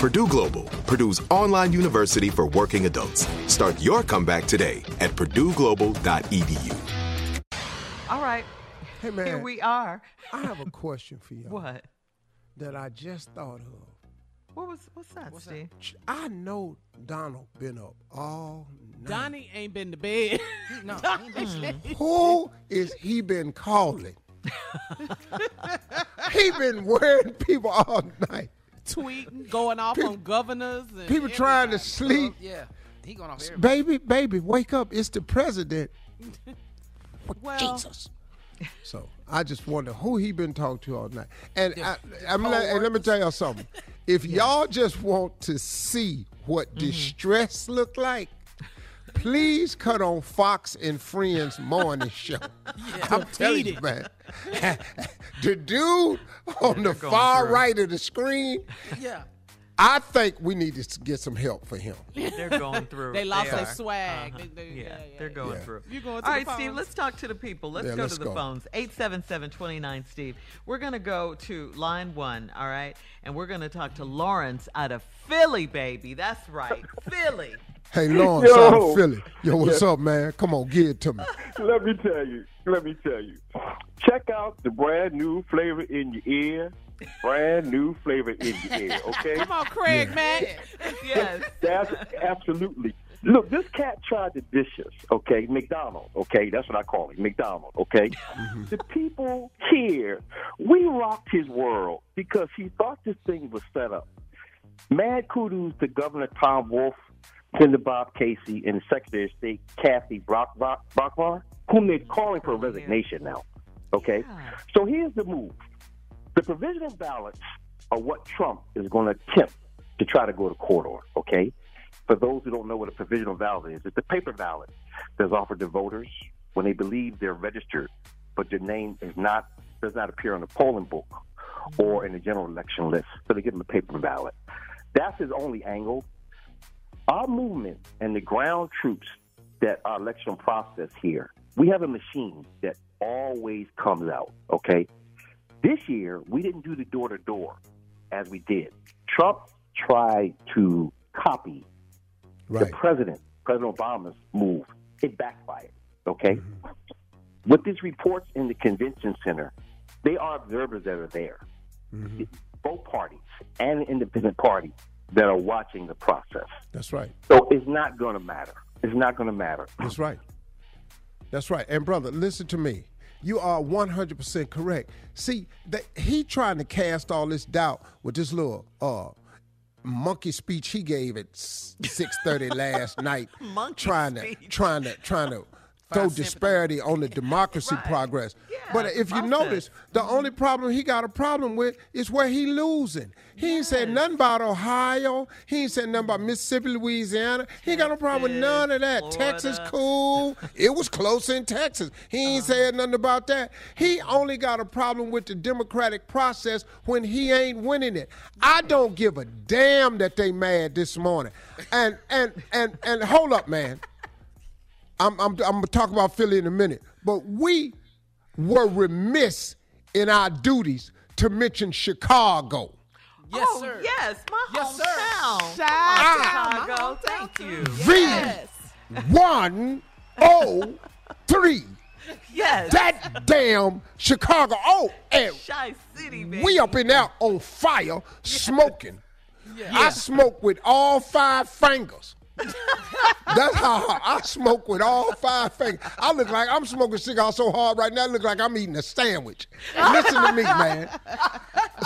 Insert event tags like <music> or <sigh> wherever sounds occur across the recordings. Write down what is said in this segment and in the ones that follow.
Purdue Global, Purdue's online university for working adults. Start your comeback today at purdueglobal.edu. All right. Hey man, Here we are. I have a question for you. What? That I just thought of. What was what's that, Steve? Ch- I know Donald been up all night. Donnie ain't been to bed. <laughs> No, hmm. Who is he been calling? <laughs> he been wearing people all night. Tweeting, going off People- on governors. And People trying to everybody. sleep. yeah, he going off everybody. Baby, baby, wake up. It's the president. <laughs> Well, Jesus. So I just wonder who he been talking to all night. And I, I'm let, and let me tell y'all something. <laughs> If y'all just want to see what mm-hmm. distress look like, please cut on Fox and Friends morning show. <laughs> I'm telling you, man. <laughs> the dude on the far right of the screen, Yeah. I think we need to get some help for him. They're going through. <laughs> They lost their are. swag. Uh-huh. They- they- yeah, yeah, yeah, they're going yeah. through. You going to All the right, Steve, let's talk to the people. Let's Yeah, go let's to the go. phones. 877-29 Steve. We're going to go to line 1, all right? And we're going to talk to Lawrence out of Philly, baby. That's right. Philly. Hey, Lawrence, Yo. out of Philly. Yo, what's up, man? Come on, give it to me. Let me tell you. Let me tell you. Check out the brand new flavor in your ear. Brand new flavor in your ear. <laughs> Okay. Come on, Craig, man. Yes. That's absolutely. Look, this cat tried to dish us, okay? McDonald, okay? That's what I call him, McDonald, okay? Mm-hmm. The people here, we rocked his world because he thought this thing was set up. Mad kudos to Governor Tom Wolf, Senator Bob Casey, and Secretary of State Kathy Brock, Brock, Boockvar, whom they're calling for oh, a resignation now, okay? Yeah. So here's the move. The provisional ballots are what Trump is going to attempt to try to go to court on, okay? For those who don't know what a provisional ballot is, it's a paper ballot that's offered to voters when they believe they're registered, but their name is not does not appear on the polling book or in the general election list. So they give them a paper ballot. That's his only angle. Our movement and the ground troops that our election process here, we have a machine that always comes out, okay? This year, we didn't do the door to door as we did. Trump tried to copy the president, President Obama's move it backfired. Okay, mm-hmm. with these reports in the convention center, they are observers that are there, mm-hmm. both parties and independent party that are watching the process. That's right. So it's not going to matter. It's not going to matter. That's right. That's right. And brother, listen to me. You are 100% correct. See, that he trying to cast all this doubt with this little uh monkey speech he gave at 6:30 last <laughs> night Monkey trying speech. to trying to trying to throw disparity on the <laughs> democracy progress. but if you notice, the only problem he got a problem with is where he losing. He ain't said nothing about Ohio. He ain't said nothing about Mississippi, Louisiana. He ain't got no problem with none of that. Texas, cool. It was close in Texas. He ain't said nothing about that. He only got a problem with the democratic process when he ain't winning it. I don't give a damn that they mad this morning. And and and and hold up, man. I'm, I'm, I'm going to talk about Philly in a minute. But we were remiss in our duties to mention Chicago. Yes, oh, sir. yes, my Yes, sir. Shout out, Chicago. Thank you. V one oh three. Yes. That damn Chicago. Oh, and Chi City, baby. we up in there on fire smoking. I smoke with all five fingers. That's how I smoke with all five fingers. I look like I'm smoking cigars so hard right now. I look like I'm eating a sandwich. Listen to me, man.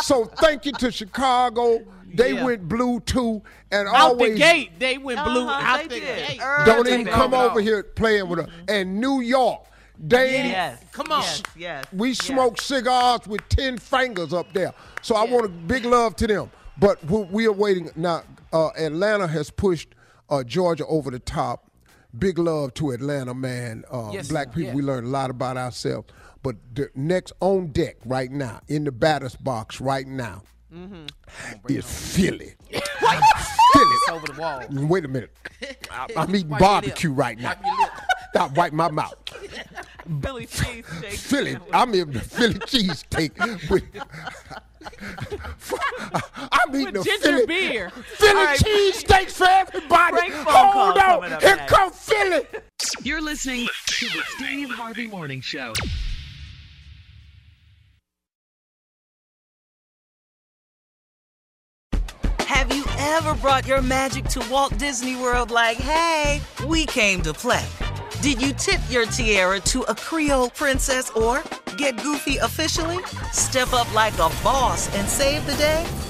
So thank you to Chicago. They Yeah. went blue too, and Out always the gate, they went blue Uh-huh, out the gate. Don't even come over here playing with us. And New York, they Yes. Come on. Yes, yes. we yes. smoke cigars with 10 fingers up there. So I want a big love to them. But we, we are waiting. Now, uh, Atlanta has pushed uh, Georgia over the top. Big love to Atlanta, man. Uh, Yes, black people, yeah. we learn a lot about ourselves. But the next on deck right now, in the batter's box right now, Mm-hmm. is <laughs> Philly. Philly. over the wall. Wait a minute. I, I'm eating barbecue right now. Wipe your lip. <laughs> Stop, wiping my mouth. <laughs> Philly cheesesteak. Philly. I'm eating the Philly cheesesteak with. I'm eating With a ginger Philly, beer. Philly All right. cheesesteaks for everybody. Frank Hold on. Here next. come Philly. You're listening to the Steve Harvey Morning Show. Have you ever brought your magic to Walt Disney World like, hey, we came to play? Did you tip your tiara to a Creole princess or get goofy officially? Step up like a boss and save the day?